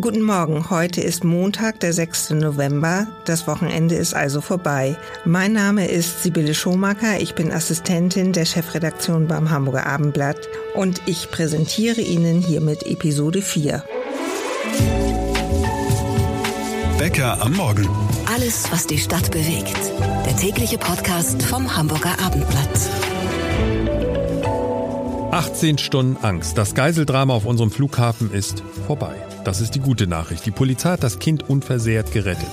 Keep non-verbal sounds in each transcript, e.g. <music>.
Guten Morgen, heute ist Montag, der 6. November. Das Wochenende ist also vorbei. Mein Name ist Sibylle Schomacker, ich bin Assistentin der Chefredaktion beim Hamburger Abendblatt und ich präsentiere Ihnen hiermit Episode 4. Bäcker am Morgen. Alles, was die Stadt bewegt. Der tägliche Podcast vom Hamburger Abendblatt. 18 Stunden Angst. Das Geiseldrama auf unserem Flughafen ist vorbei. Das ist die gute Nachricht. Die Polizei hat das Kind unversehrt gerettet.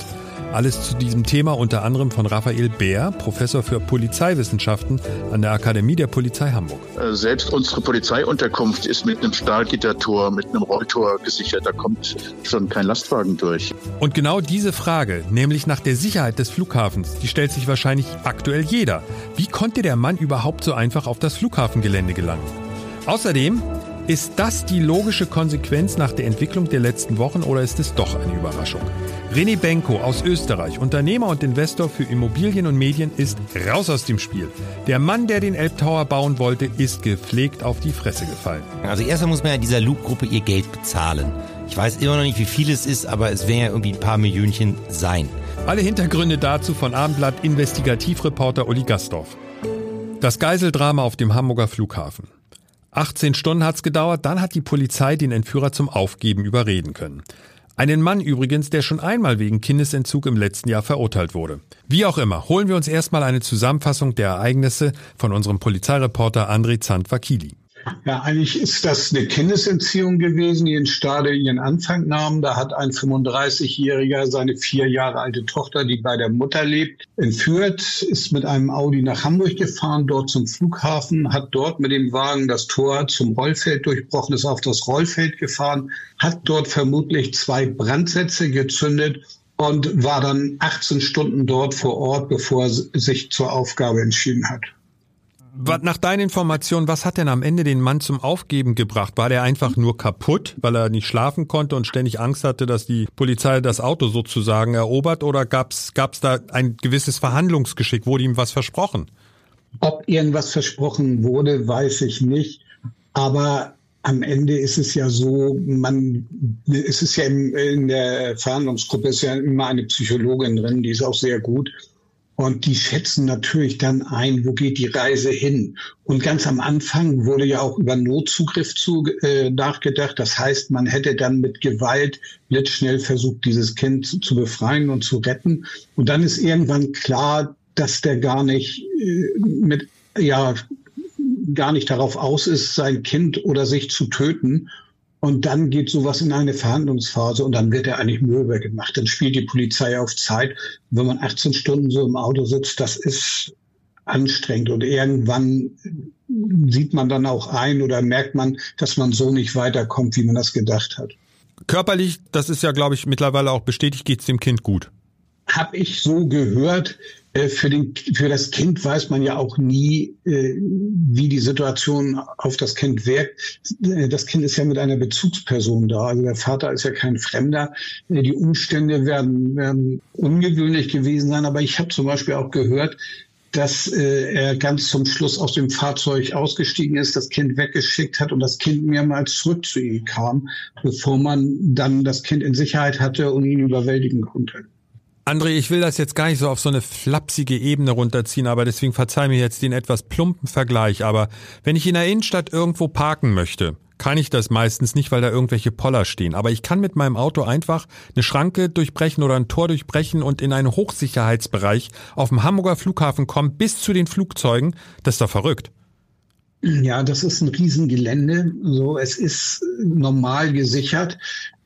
Alles zu diesem Thema unter anderem von Raphael Bär, Professor für Polizeiwissenschaften an der Akademie der Polizei Hamburg. Äh, selbst unsere Polizeiunterkunft ist mit einem Stahlgittertor, mit einem Rolltor gesichert. Da kommt schon kein Lastwagen durch. Und genau diese Frage, nämlich nach der Sicherheit des Flughafens, die stellt sich wahrscheinlich aktuell jeder. Wie konnte der Mann überhaupt so einfach auf das Flughafengelände gelangen? Außerdem, ist das die logische Konsequenz nach der Entwicklung der letzten Wochen oder ist es doch eine Überraschung? René Benko aus Österreich, Unternehmer und Investor für Immobilien und Medien, ist raus aus dem Spiel. Der Mann, der den Elbtower bauen wollte, ist gepflegt auf die Fresse gefallen. Also erstmal muss man ja dieser Loop-Gruppe ihr Geld bezahlen. Ich weiß immer noch nicht, wie viel es ist, aber es werden ja irgendwie ein paar Millionchen sein. Alle Hintergründe dazu von Abendblatt Investigativreporter Uli Gastorf. Das Geiseldrama auf dem Hamburger Flughafen. 18 Stunden hat's gedauert, dann hat die Polizei den Entführer zum Aufgeben überreden können. Einen Mann übrigens, der schon einmal wegen Kindesentzug im letzten Jahr verurteilt wurde. Wie auch immer, holen wir uns erstmal eine Zusammenfassung der Ereignisse von unserem Polizeireporter André Zandvakili. Ja, eigentlich ist das eine Kindesentziehung gewesen, die in Stade ihren Anfang nahm. Da hat ein 35-Jähriger seine vier Jahre alte Tochter, die bei der Mutter lebt, entführt, ist mit einem Audi nach Hamburg gefahren, dort zum Flughafen, hat dort mit dem Wagen das Tor zum Rollfeld durchbrochen, ist auf das Rollfeld gefahren, hat dort vermutlich zwei Brandsätze gezündet und war dann 18 Stunden dort vor Ort, bevor er sich zur Aufgabe entschieden hat. Nach deinen Informationen, was hat denn am Ende den Mann zum Aufgeben gebracht? War der einfach nur kaputt, weil er nicht schlafen konnte und ständig Angst hatte, dass die Polizei das Auto sozusagen erobert? Oder gab's gab's da ein gewisses Verhandlungsgeschick? Wurde ihm was versprochen? Ob irgendwas versprochen wurde, weiß ich nicht. Aber am Ende ist es ja so, man, es ist ja in, in der Verhandlungsgruppe ist ja immer eine Psychologin drin, die ist auch sehr gut. Und die schätzen natürlich dann ein, wo geht die Reise hin. Und ganz am Anfang wurde ja auch über Notzugriff zu, äh, nachgedacht. Das heißt, man hätte dann mit Gewalt blitzschnell versucht, dieses Kind zu, zu befreien und zu retten. Und dann ist irgendwann klar, dass der gar nicht äh, mit, ja, gar nicht darauf aus ist, sein Kind oder sich zu töten und dann geht sowas in eine Verhandlungsphase und dann wird er eigentlich mürbe gemacht. Dann spielt die Polizei auf Zeit. Wenn man 18 Stunden so im Auto sitzt, das ist anstrengend und irgendwann sieht man dann auch ein oder merkt man, dass man so nicht weiterkommt, wie man das gedacht hat. Körperlich, das ist ja, glaube ich, mittlerweile auch bestätigt, geht es dem Kind gut. Hab ich so gehört. Äh, für, den, für das Kind weiß man ja auch nie, äh, wie die Situation auf das Kind wirkt. Äh, das Kind ist ja mit einer Bezugsperson da. Also der Vater ist ja kein Fremder. Die Umstände werden, werden ungewöhnlich gewesen sein. Aber ich habe zum Beispiel auch gehört, dass er ganz zum Schluss aus dem Fahrzeug ausgestiegen ist, das Kind weggeschickt hat und das Kind mehrmals zurück zu ihm kam, bevor man dann das Kind in Sicherheit hatte und ihn überwältigen konnte. André, ich will das jetzt gar nicht so auf so eine flapsige Ebene runterziehen, aber deswegen verzeih mir jetzt den etwas plumpen Vergleich. Aber wenn ich in der Innenstadt irgendwo parken möchte, kann ich das meistens nicht, weil da irgendwelche Poller stehen. Aber ich kann mit meinem Auto einfach eine Schranke durchbrechen oder ein Tor durchbrechen und in einen Hochsicherheitsbereich auf dem Hamburger Flughafen kommen bis zu den Flugzeugen. Das ist doch verrückt. Ja, das ist ein Riesengelände. So, es ist normal gesichert.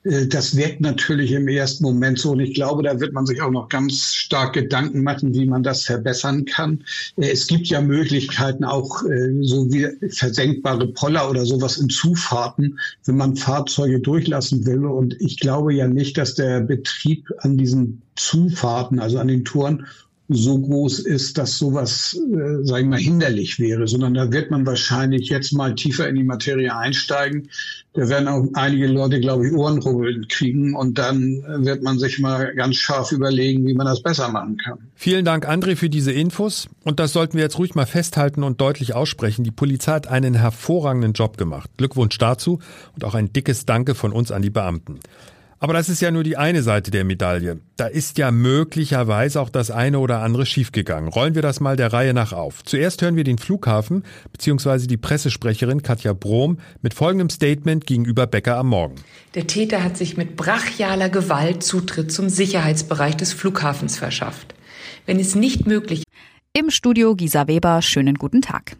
Äh, das wirkt natürlich im ersten Moment so und ich glaube, da wird man sich auch noch ganz stark Gedanken machen, wie man das verbessern kann. Äh, es gibt ja Möglichkeiten auch äh, so wie versenkbare Poller oder sowas in Zufahrten, wenn man Fahrzeuge durchlassen will und ich glaube ja nicht, dass der Betrieb an diesen Zufahrten, also an den Touren so groß ist, dass sowas, äh, sage ich mal, hinderlich wäre, sondern da wird man wahrscheinlich jetzt mal tiefer in die Materie einsteigen. Da werden auch einige Leute, glaube ich, Ohrenrubbeln kriegen und dann wird man sich mal ganz scharf überlegen, wie man das besser machen kann. Vielen Dank, André, für diese Infos. Und das sollten wir jetzt ruhig mal festhalten und deutlich aussprechen. Die Polizei hat einen hervorragenden Job gemacht. Glückwunsch dazu und auch ein dickes Danke von uns an die Beamten. Aber das ist ja nur die eine Seite der Medaille. Da ist ja möglicherweise auch das eine oder andere schiefgegangen. Rollen wir das mal der Reihe nach auf. Zuerst hören wir den Flughafen bzw. die Pressesprecherin Katja Brom mit folgendem Statement gegenüber Becker am Morgen. Der Täter hat sich mit brachialer Gewalt Zutritt zum Sicherheitsbereich des Flughafens verschafft. Wenn es nicht möglich Im Studio Gisa Weber, schönen guten Tag.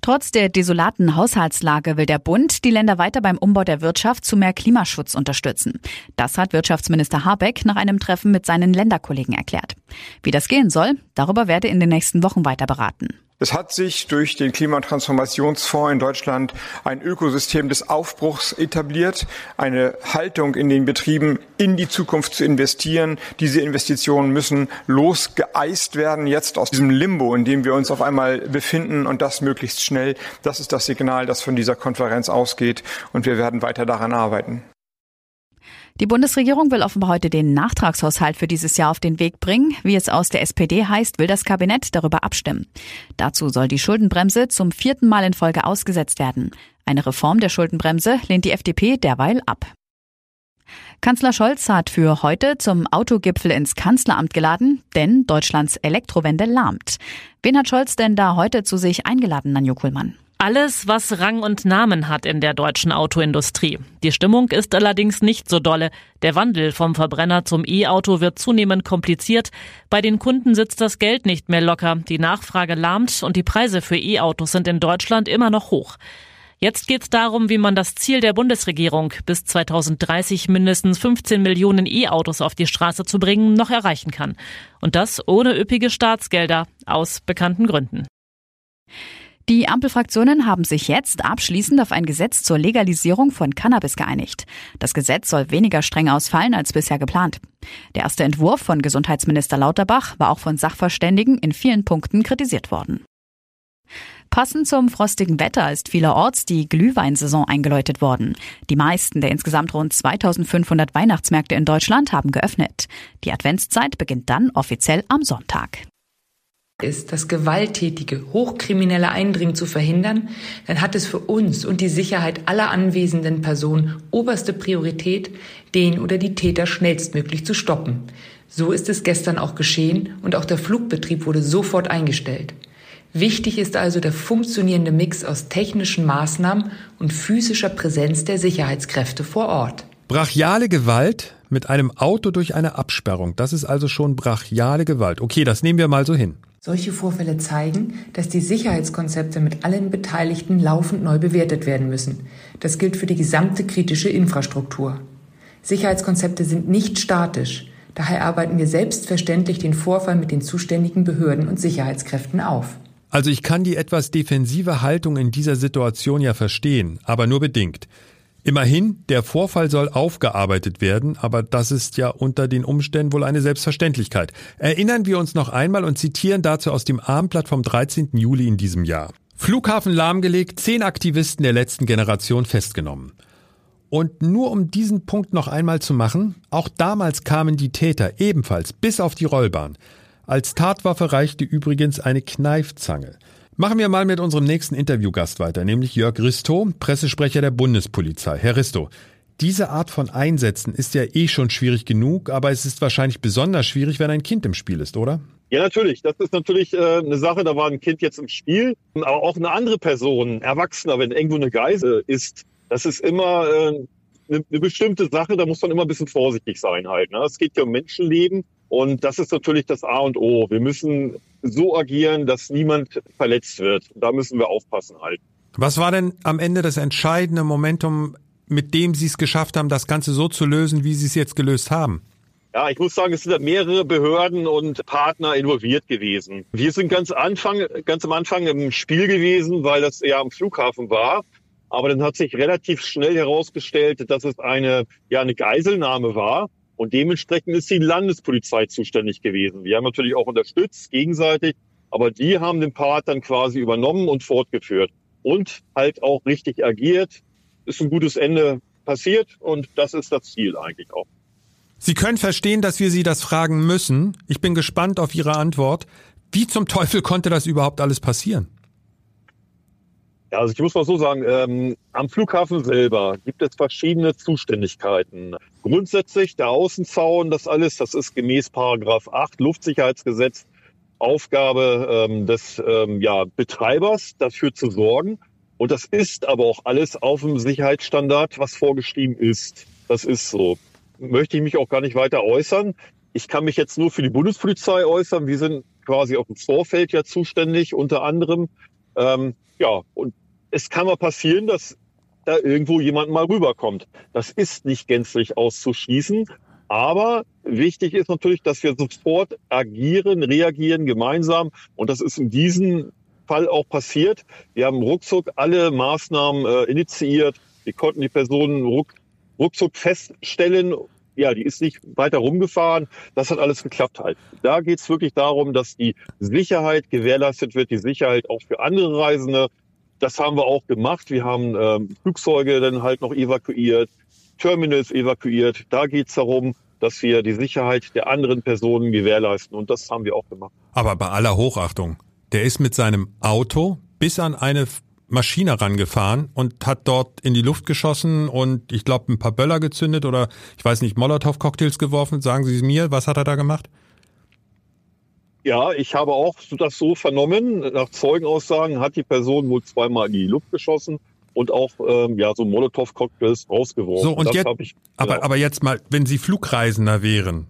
Trotz der desolaten Haushaltslage will der Bund die Länder weiter beim Umbau der Wirtschaft zu mehr Klimaschutz unterstützen. Das hat Wirtschaftsminister Habeck nach einem Treffen mit seinen Länderkollegen erklärt. Wie das gehen soll, darüber werde in den nächsten Wochen weiter beraten. Es hat sich durch den Klimatransformationsfonds in Deutschland ein Ökosystem des Aufbruchs etabliert, eine Haltung in den Betrieben in die Zukunft zu investieren. Diese Investitionen müssen losgeeist werden jetzt aus diesem Limbo, in dem wir uns auf einmal befinden und das möglichst schnell. Das ist das Signal, das von dieser Konferenz ausgeht und wir werden weiter daran arbeiten. Die Bundesregierung will offenbar heute den Nachtragshaushalt für dieses Jahr auf den Weg bringen. Wie es aus der SPD heißt, will das Kabinett darüber abstimmen. Dazu soll die Schuldenbremse zum vierten Mal in Folge ausgesetzt werden. Eine Reform der Schuldenbremse lehnt die FDP derweil ab. Kanzler Scholz hat für heute zum Autogipfel ins Kanzleramt geladen, denn Deutschlands Elektrowende lahmt. Wen hat Scholz denn da heute zu sich eingeladen, Nanjo Kuhlmann? Alles, was Rang und Namen hat in der deutschen Autoindustrie. Die Stimmung ist allerdings nicht so dolle. Der Wandel vom Verbrenner zum E-Auto wird zunehmend kompliziert. Bei den Kunden sitzt das Geld nicht mehr locker. Die Nachfrage lahmt und die Preise für E-Autos sind in Deutschland immer noch hoch. Jetzt geht es darum, wie man das Ziel der Bundesregierung, bis 2030 mindestens 15 Millionen E-Autos auf die Straße zu bringen, noch erreichen kann. Und das ohne üppige Staatsgelder, aus bekannten Gründen. Die Ampelfraktionen haben sich jetzt abschließend auf ein Gesetz zur Legalisierung von Cannabis geeinigt. Das Gesetz soll weniger streng ausfallen als bisher geplant. Der erste Entwurf von Gesundheitsminister Lauterbach war auch von Sachverständigen in vielen Punkten kritisiert worden. Passend zum frostigen Wetter ist vielerorts die Glühweinsaison eingeläutet worden. Die meisten der insgesamt rund 2500 Weihnachtsmärkte in Deutschland haben geöffnet. Die Adventszeit beginnt dann offiziell am Sonntag ist, das gewalttätige, hochkriminelle Eindringen zu verhindern, dann hat es für uns und die Sicherheit aller anwesenden Personen oberste Priorität, den oder die Täter schnellstmöglich zu stoppen. So ist es gestern auch geschehen und auch der Flugbetrieb wurde sofort eingestellt. Wichtig ist also der funktionierende Mix aus technischen Maßnahmen und physischer Präsenz der Sicherheitskräfte vor Ort. Brachiale Gewalt mit einem Auto durch eine Absperrung, das ist also schon brachiale Gewalt. Okay, das nehmen wir mal so hin. Solche Vorfälle zeigen, dass die Sicherheitskonzepte mit allen Beteiligten laufend neu bewertet werden müssen. Das gilt für die gesamte kritische Infrastruktur. Sicherheitskonzepte sind nicht statisch. Daher arbeiten wir selbstverständlich den Vorfall mit den zuständigen Behörden und Sicherheitskräften auf. Also ich kann die etwas defensive Haltung in dieser Situation ja verstehen, aber nur bedingt. Immerhin, der Vorfall soll aufgearbeitet werden, aber das ist ja unter den Umständen wohl eine Selbstverständlichkeit. Erinnern wir uns noch einmal und zitieren dazu aus dem Abendblatt vom 13. Juli in diesem Jahr. Flughafen lahmgelegt, zehn Aktivisten der letzten Generation festgenommen. Und nur um diesen Punkt noch einmal zu machen, auch damals kamen die Täter ebenfalls bis auf die Rollbahn. Als Tatwaffe reichte übrigens eine Kneifzange. Machen wir mal mit unserem nächsten Interviewgast weiter, nämlich Jörg Risto, Pressesprecher der Bundespolizei. Herr Risto, diese Art von Einsätzen ist ja eh schon schwierig genug, aber es ist wahrscheinlich besonders schwierig, wenn ein Kind im Spiel ist, oder? Ja, natürlich. Das ist natürlich äh, eine Sache, da war ein Kind jetzt im Spiel, aber auch eine andere Person, Erwachsener, wenn irgendwo eine Geise ist, das ist immer äh, eine, eine bestimmte Sache, da muss man immer ein bisschen vorsichtig sein halt. Ne? Es geht ja um Menschenleben und das ist natürlich das A und O. Wir müssen so agieren, dass niemand verletzt wird. Da müssen wir aufpassen halt. Was war denn am Ende das entscheidende Momentum, mit dem Sie es geschafft haben, das Ganze so zu lösen, wie Sie es jetzt gelöst haben? Ja, ich muss sagen, es sind mehrere Behörden und Partner involviert gewesen. Wir sind ganz, Anfang, ganz am Anfang im Spiel gewesen, weil das ja am Flughafen war. Aber dann hat sich relativ schnell herausgestellt, dass es eine, ja, eine Geiselnahme war. Und dementsprechend ist die Landespolizei zuständig gewesen. Wir haben natürlich auch unterstützt, gegenseitig, aber die haben den Part dann quasi übernommen und fortgeführt und halt auch richtig agiert. Ist ein gutes Ende passiert und das ist das Ziel eigentlich auch. Sie können verstehen, dass wir Sie das fragen müssen. Ich bin gespannt auf Ihre Antwort. Wie zum Teufel konnte das überhaupt alles passieren? Ja, also ich muss mal so sagen, ähm, am Flughafen selber gibt es verschiedene Zuständigkeiten. Grundsätzlich der Außenzaun, das alles, das ist gemäß Paragraph 8 Luftsicherheitsgesetz Aufgabe ähm, des ähm, ja, Betreibers, dafür zu sorgen. Und das ist aber auch alles auf dem Sicherheitsstandard, was vorgeschrieben ist. Das ist so. Möchte ich mich auch gar nicht weiter äußern. Ich kann mich jetzt nur für die Bundespolizei äußern. Wir sind quasi auf dem Vorfeld ja zuständig, unter anderem. Ähm, ja, und es kann mal passieren, dass da irgendwo jemand mal rüberkommt. Das ist nicht gänzlich auszuschließen. Aber wichtig ist natürlich, dass wir sofort agieren, reagieren gemeinsam. Und das ist in diesem Fall auch passiert. Wir haben ruckzuck alle Maßnahmen äh, initiiert. Wir konnten die Personen ruck, ruckzuck feststellen. Ja, die ist nicht weiter rumgefahren. Das hat alles geklappt halt. Da geht es wirklich darum, dass die Sicherheit gewährleistet wird, die Sicherheit auch für andere Reisende. Das haben wir auch gemacht. Wir haben ähm, Flugzeuge dann halt noch evakuiert, Terminals evakuiert. Da geht es darum, dass wir die Sicherheit der anderen Personen gewährleisten. Und das haben wir auch gemacht. Aber bei aller Hochachtung, der ist mit seinem Auto bis an eine Maschine rangefahren und hat dort in die Luft geschossen und ich glaube ein paar Böller gezündet oder ich weiß nicht, Molotow-Cocktails geworfen. Sagen Sie es mir, was hat er da gemacht? Ja, ich habe auch das so vernommen. Nach Zeugenaussagen hat die Person wohl zweimal in die Luft geschossen und auch ähm, ja so Molotow-Cocktails rausgeworfen. So und jetzt, ich, aber genau. aber jetzt mal, wenn Sie Flugreisender wären,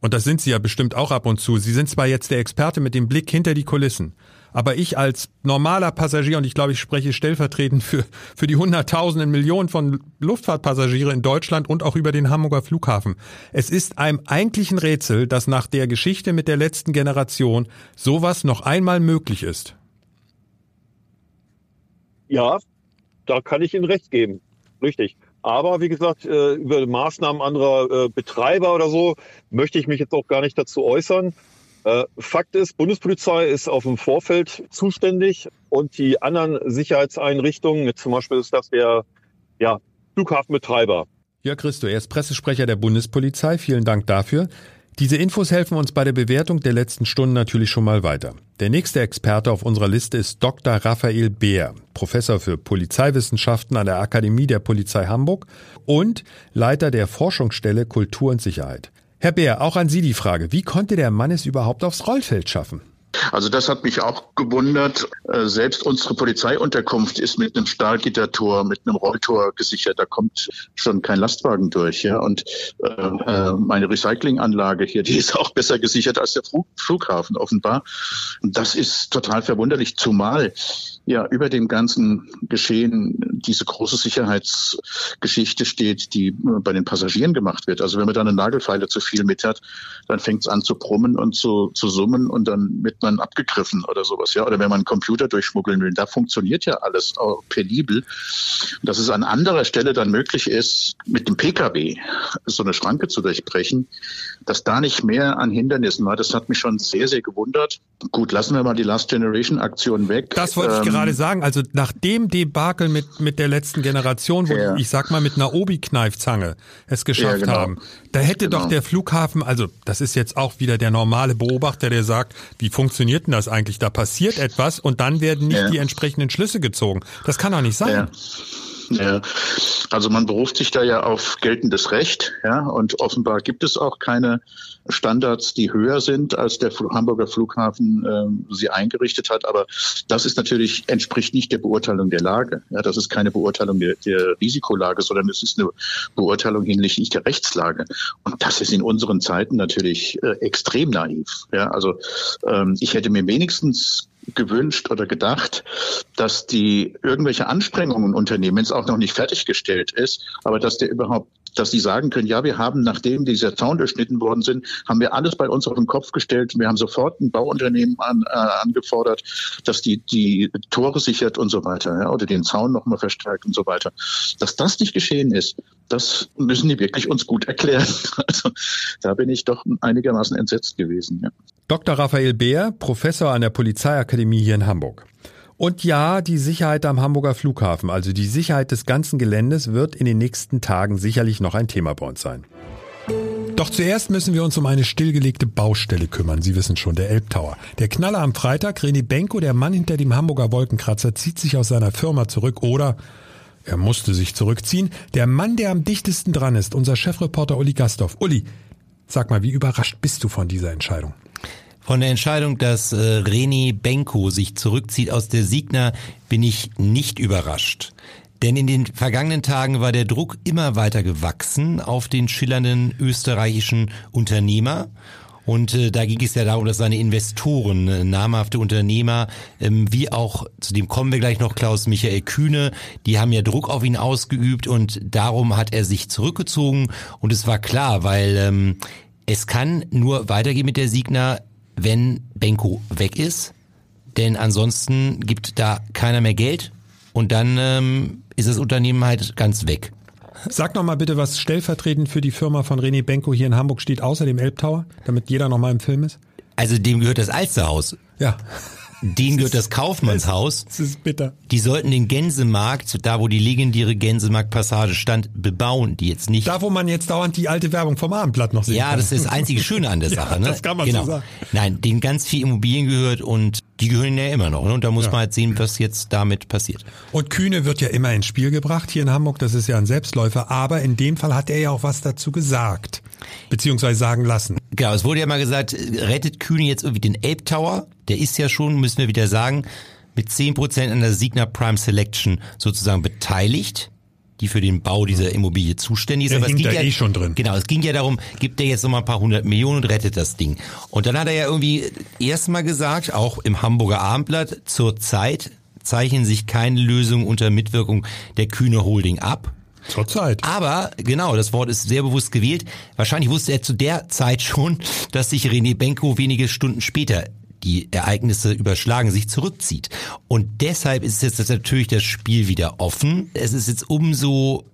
und das sind Sie ja bestimmt auch ab und zu. Sie sind zwar jetzt der Experte mit dem Blick hinter die Kulissen, aber ich als normaler Passagier, und ich glaube, ich spreche stellvertretend für, für die Hunderttausenden, Millionen von Luftfahrtpassagiere in Deutschland und auch über den Hamburger Flughafen. Es ist einem eigentlich ein Rätsel, dass nach der Geschichte mit der letzten Generation sowas noch einmal möglich ist. Ja, da kann ich Ihnen recht geben. Richtig. Aber wie gesagt, äh, über Maßnahmen anderer äh, Betreiber oder so möchte ich mich jetzt auch gar nicht dazu äußern. Äh, Fakt ist, Bundespolizei ist auf dem Vorfeld zuständig und die anderen Sicherheitseinrichtungen, zum Beispiel ist das der ja, Flughafenbetreiber. Jörg Christo, er ist Pressesprecher der Bundespolizei. Vielen Dank dafür. Diese Infos helfen uns bei der Bewertung der letzten Stunden natürlich schon mal weiter. Der nächste Experte auf unserer Liste ist Dr. Raphael Beer, Professor für Polizeiwissenschaften an der Akademie der Polizei Hamburg und Leiter der Forschungsstelle Kultur und Sicherheit. Herr Beer, auch an Sie die Frage, wie konnte der Mann es überhaupt aufs Rollfeld schaffen? Also das hat mich auch gewundert. Äh, selbst unsere Polizeiunterkunft ist mit einem Stahlgittertor, mit einem Rolltor gesichert. Da kommt schon kein Lastwagen durch. Ja? Und äh, äh meine Recyclinganlage hier, die <laughs> ist auch besser gesichert als der Flughafen offenbar. Das ist total verwunderlich, zumal ja über dem ganzen Geschehen diese große Sicherheitsgeschichte steht, die bei den Passagieren gemacht wird. Also wenn man da eine Nagelfeile zu viel mit hat, dann fängt es an zu brummen und zu, zu summen und dann wird man abgegriffen oder sowas. Ja, oder wenn man einen Computer durchschmuggeln will, da funktioniert ja alles auch penibel. Dass es an anderer Stelle dann möglich ist, mit dem PKW so eine Schranke zu durchbrechen, dass da nicht mehr an Hindernissen war, das hat mich schon sehr, sehr gewundert. Gut, lassen wir mal die Last Generation Aktion weg. Das wollte ich ähm, gerade sagen. Also nach dem Debakel mit, mit der letzten Generation, wo ja. die, ich sag mal mit einer Obi-Kneifzange es geschafft ja, genau. haben, da hätte genau. doch der Flughafen, also das ist jetzt auch wieder der normale Beobachter, der sagt, wie funktioniert denn das eigentlich? Da passiert etwas und dann werden nicht ja. die entsprechenden Schlüsse gezogen. Das kann doch nicht sein. Also man beruft sich da ja auf geltendes Recht, ja, und offenbar gibt es auch keine Standards, die höher sind, als der Hamburger Flughafen äh, sie eingerichtet hat. Aber das ist natürlich, entspricht nicht der Beurteilung der Lage. Ja, das ist keine Beurteilung der, der Risikolage, sondern es ist eine Beurteilung hinsichtlich der Rechtslage. Und das ist in unseren Zeiten natürlich äh, extrem naiv. Ja, also ähm, ich hätte mir wenigstens gewünscht oder gedacht, dass die irgendwelche Anstrengungen unternehmen, wenn es auch noch nicht fertiggestellt ist, aber dass der überhaupt dass die sagen können, ja, wir haben, nachdem dieser Zaun durchschnitten worden sind, haben wir alles bei uns auf den Kopf gestellt. Wir haben sofort ein Bauunternehmen an, äh, angefordert, dass die die Tore sichert und so weiter, ja, oder den Zaun nochmal verstärkt und so weiter. Dass das nicht geschehen ist, das müssen die wirklich uns gut erklären. <laughs> Also da bin ich doch einigermaßen entsetzt gewesen. Ja. Dr. Raphael Beer, Professor an der Polizeiakademie hier in Hamburg. Und ja, die Sicherheit am Hamburger Flughafen, also die Sicherheit des ganzen Geländes, wird in den nächsten Tagen sicherlich noch ein Thema bei uns sein. Doch zuerst müssen wir uns um eine stillgelegte Baustelle kümmern. Sie wissen schon, der Elbtower. Der Knaller am Freitag, René Benko, der Mann hinter dem Hamburger Wolkenkratzer, zieht sich aus seiner Firma zurück oder er musste sich zurückziehen. Der Mann, der am dichtesten dran ist, unser Chefreporter Uli Gastow. Uli, sag mal, wie überrascht bist du von dieser Entscheidung? Von der Entscheidung, dass äh, René Benko sich zurückzieht aus der Signa, bin ich nicht überrascht. Denn in den vergangenen Tagen war der Druck immer weiter gewachsen auf den schillernden österreichischen Unternehmer. Und äh, da ging es ja darum, dass seine Investoren, äh, namhafte Unternehmer, ähm, wie auch, zu dem kommen wir gleich noch, Klaus Michael Kühne, die haben ja Druck auf ihn ausgeübt und darum hat er sich zurückgezogen. Und es war klar, weil ähm, es kann nur weitergehen mit der Signa, wenn Benko weg ist. Denn ansonsten gibt da keiner mehr Geld und dann ähm, ist das Unternehmen halt ganz weg. Sag noch mal bitte, was stellvertretend für die Firma von René Benko hier in Hamburg steht, außer dem Elbtower, damit jeder noch mal im Film ist. Also dem gehört das Alsterhaus. Ja. Denen gehört das Kaufmannshaus. Das ist bitter. Die sollten den Gänsemarkt, da wo die legendäre Gänsemarktpassage stand, bebauen, die jetzt nicht. Da, wo man jetzt dauernd die alte Werbung vom Abendblatt noch sieht. Ja, das ist das einzige Schöne an der <laughs> Sache. ja, ne? Das kann man genau. so sagen. Nein, denen ganz viel Immobilien gehört und die gehören ja immer noch. Ne? Und da muss Ja. man halt sehen, was jetzt damit passiert. Und Kühne wird ja immer ins Spiel gebracht hier in Hamburg, das ist ja ein Selbstläufer, aber in dem Fall hat er ja auch was dazu gesagt, beziehungsweise sagen lassen. Genau, es wurde ja mal gesagt, rettet Kühne jetzt irgendwie den Elbtower. Der ist ja schon, müssen wir wieder sagen, mit 10% an der Signa Prime Selection sozusagen beteiligt, die für den Bau dieser Immobilie zuständig ist. Der Aber es ging ja eh schon drin. Genau, es ging ja darum, gibt er jetzt nochmal ein paar hundert Millionen und rettet das Ding. Und dann hat er ja irgendwie erstmal gesagt, auch im Hamburger Abendblatt, zurzeit zeichnen sich keine Lösungen unter Mitwirkung der Kühne Holding ab. Zurzeit. Aber genau, das Wort ist sehr bewusst gewählt. Wahrscheinlich wusste er zu der Zeit schon, dass sich René Benko wenige Stunden später die Ereignisse überschlagen, sich zurückzieht. Und deshalb ist jetzt natürlich das Spiel wieder offen. Es ist jetzt umso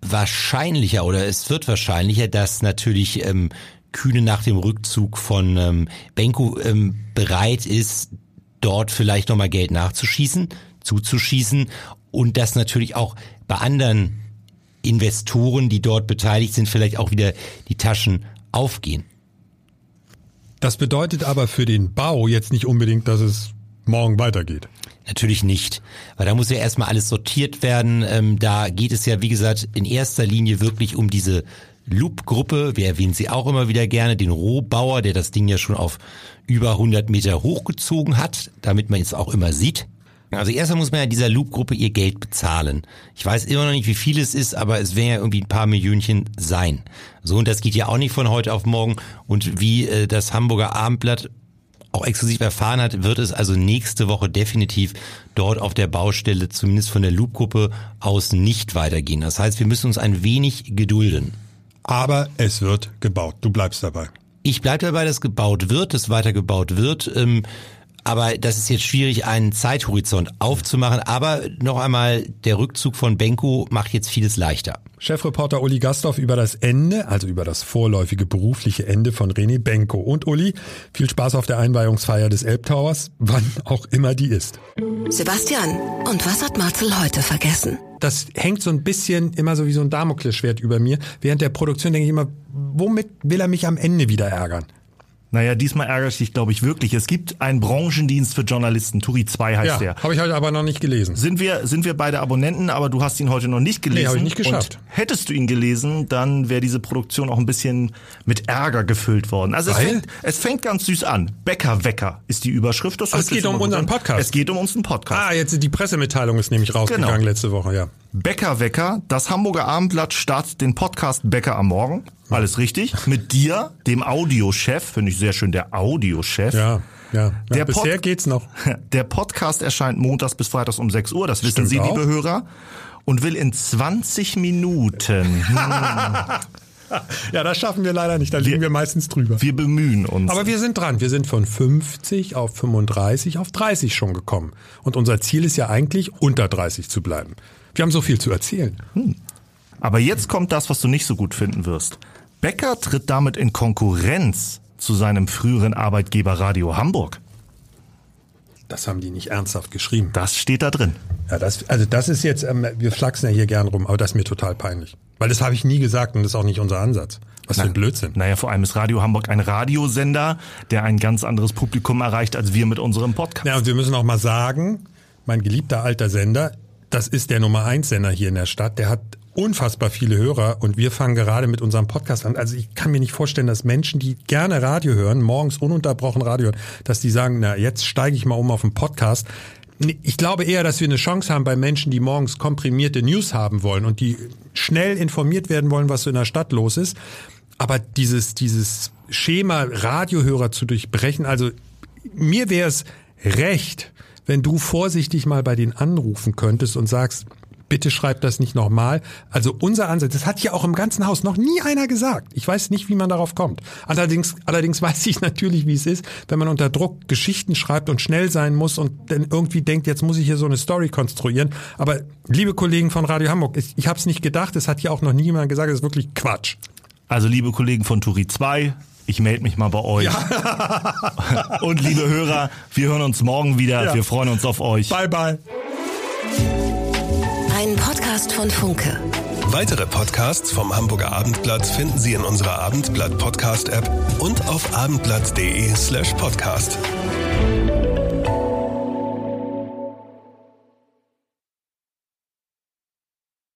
wahrscheinlicher oder es wird wahrscheinlicher, dass natürlich ähm, Kühne nach dem Rückzug von ähm, Benko ähm, bereit ist, dort vielleicht nochmal Geld nachzuschießen, zuzuschießen und dass natürlich auch bei anderen Investoren, die dort beteiligt sind, vielleicht auch wieder die Taschen aufgehen. Das bedeutet aber für den Bau jetzt nicht unbedingt, dass es morgen weitergeht. Natürlich nicht, weil da muss ja erstmal alles sortiert werden. Ähm, da geht es ja, wie gesagt, in erster Linie wirklich um diese Loop-Gruppe. Wir erwähnen sie auch immer wieder gerne, den Rohbauer, der das Ding ja schon auf über 100 Meter hochgezogen hat, damit man es auch immer sieht. Also erstmal muss man ja dieser Loop-Gruppe ihr Geld bezahlen. Ich weiß immer noch nicht, wie viel es ist, aber es werden ja irgendwie ein paar Millionchen sein. So, und das geht ja auch nicht von heute auf morgen. Und wie äh, das Hamburger Abendblatt auch exklusiv erfahren hat, wird es also nächste Woche definitiv dort auf der Baustelle, zumindest von der Loop-Gruppe aus, nicht weitergehen. Das heißt, wir müssen uns ein wenig gedulden. Aber es wird gebaut. Du bleibst dabei. Ich bleibe dabei, dass gebaut wird, dass weiter gebaut wird. Ähm, aber das ist jetzt schwierig, einen Zeithorizont aufzumachen. Aber noch einmal, der Rückzug von Benko macht jetzt vieles leichter. Chefreporter Uli Gastow über das Ende, also über das vorläufige berufliche Ende von René Benko. Und Uli, viel Spaß auf der Einweihungsfeier des Elbtowers, <laughs> wann auch immer die ist. Sebastian, und was hat Marcel heute vergessen? Das hängt so ein bisschen immer so wie so ein Damoklesschwert über mir. Während der Produktion denke ich immer, womit will er mich am Ende wieder ärgern? Naja, diesmal ärgert dich, glaube ich, wirklich. Es gibt einen Branchendienst für Journalisten. Turi 2 heißt Ja, der. habe ich heute aber noch nicht gelesen. Sind wir, sind wir beide Abonnenten, aber du hast ihn heute noch nicht gelesen. Nee, hab ich nicht geschafft. Und hättest du ihn gelesen, dann wäre diese Produktion auch ein bisschen mit Ärger gefüllt worden. Also es fängt, es fängt ganz süß an. Bäckerwecker ist die Überschrift. Das Ach, es geht um unseren. Podcast. Es geht um unseren Podcast. Ah, jetzt die Pressemitteilung ist nämlich rausgegangen Genau. letzte Woche, ja. Bäckerwecker, das Hamburger Abendblatt startet den Podcast Bäcker am Morgen. Alles richtig. Mit dir, dem Audiochef, finde ich sehr schön, der Audiochef. Ja, ja. ja Der bisher Pod- geht's noch. <laughs> Der Podcast erscheint montags bis freitags um 6 Uhr, das wissen Stimmt Sie, auch. liebe Hörer. Und will in 20 Minuten, <laughs> hm, Ja, das schaffen wir leider nicht. Da liegen wir meistens drüber. wir bemühen uns. Aber wir sind dran. Wir sind von 50 auf 35 auf 30 schon gekommen. Und unser Ziel ist ja eigentlich, unter 30 zu bleiben. Wir haben so viel zu erzählen. Aber jetzt kommt das, was du nicht so gut finden wirst. Becker tritt damit in Konkurrenz zu seinem früheren Arbeitgeber Radio Hamburg. Das haben die nicht ernsthaft geschrieben. Das steht da drin. Ja, das, also das ist jetzt, ähm, wir flachsen ja hier gern rum, aber das ist mir total peinlich. Weil das habe ich nie gesagt und das ist auch nicht unser Ansatz. Was für ein Blödsinn. Naja, vor allem ist Radio Hamburg ein Radiosender, der ein ganz anderes Publikum erreicht als wir mit unserem Podcast. Ja, und wir müssen auch mal sagen, mein geliebter alter Sender, das ist der Nummer eins Sender hier in der Stadt. Der hat unfassbar viele Hörer und wir fangen gerade mit unserem Podcast an. Also ich kann mir nicht vorstellen, dass Menschen, die gerne Radio hören, morgens ununterbrochen Radio hören, dass die sagen, na jetzt steige ich mal um auf einen Podcast. Ich glaube eher, dass wir eine Chance haben bei Menschen, die morgens komprimierte News haben wollen und die schnell informiert werden wollen, was so in der Stadt los ist. Aber dieses, dieses Schema Radiohörer zu durchbrechen, also mir wäre es recht, wenn du vorsichtig mal bei denen anrufen könntest und sagst, bitte schreib das nicht nochmal. Also unser Ansatz, das hat ja auch im ganzen Haus noch nie einer gesagt. Ich weiß nicht, wie man darauf kommt. Allerdings, allerdings <laughs> weiß ich natürlich, wie es ist, wenn man unter Druck Geschichten schreibt und schnell sein muss und dann irgendwie denkt, jetzt muss ich hier so eine Story konstruieren. Aber liebe Kollegen von Radio Hamburg, ich, ich habe es nicht gedacht, es hat ja auch noch nie jemand gesagt, es ist wirklich Quatsch. Also liebe Kollegen von Turi 2, ich melde mich mal bei euch. Ja. <laughs> Und liebe Hörer, wir hören uns morgen wieder. Ja. Wir freuen uns auf euch. Bye, bye. Ein Podcast von Funke. Weitere Podcasts vom Hamburger Abendblatt finden Sie in unserer Abendblatt Podcast App und auf abendblatt.de slash podcast.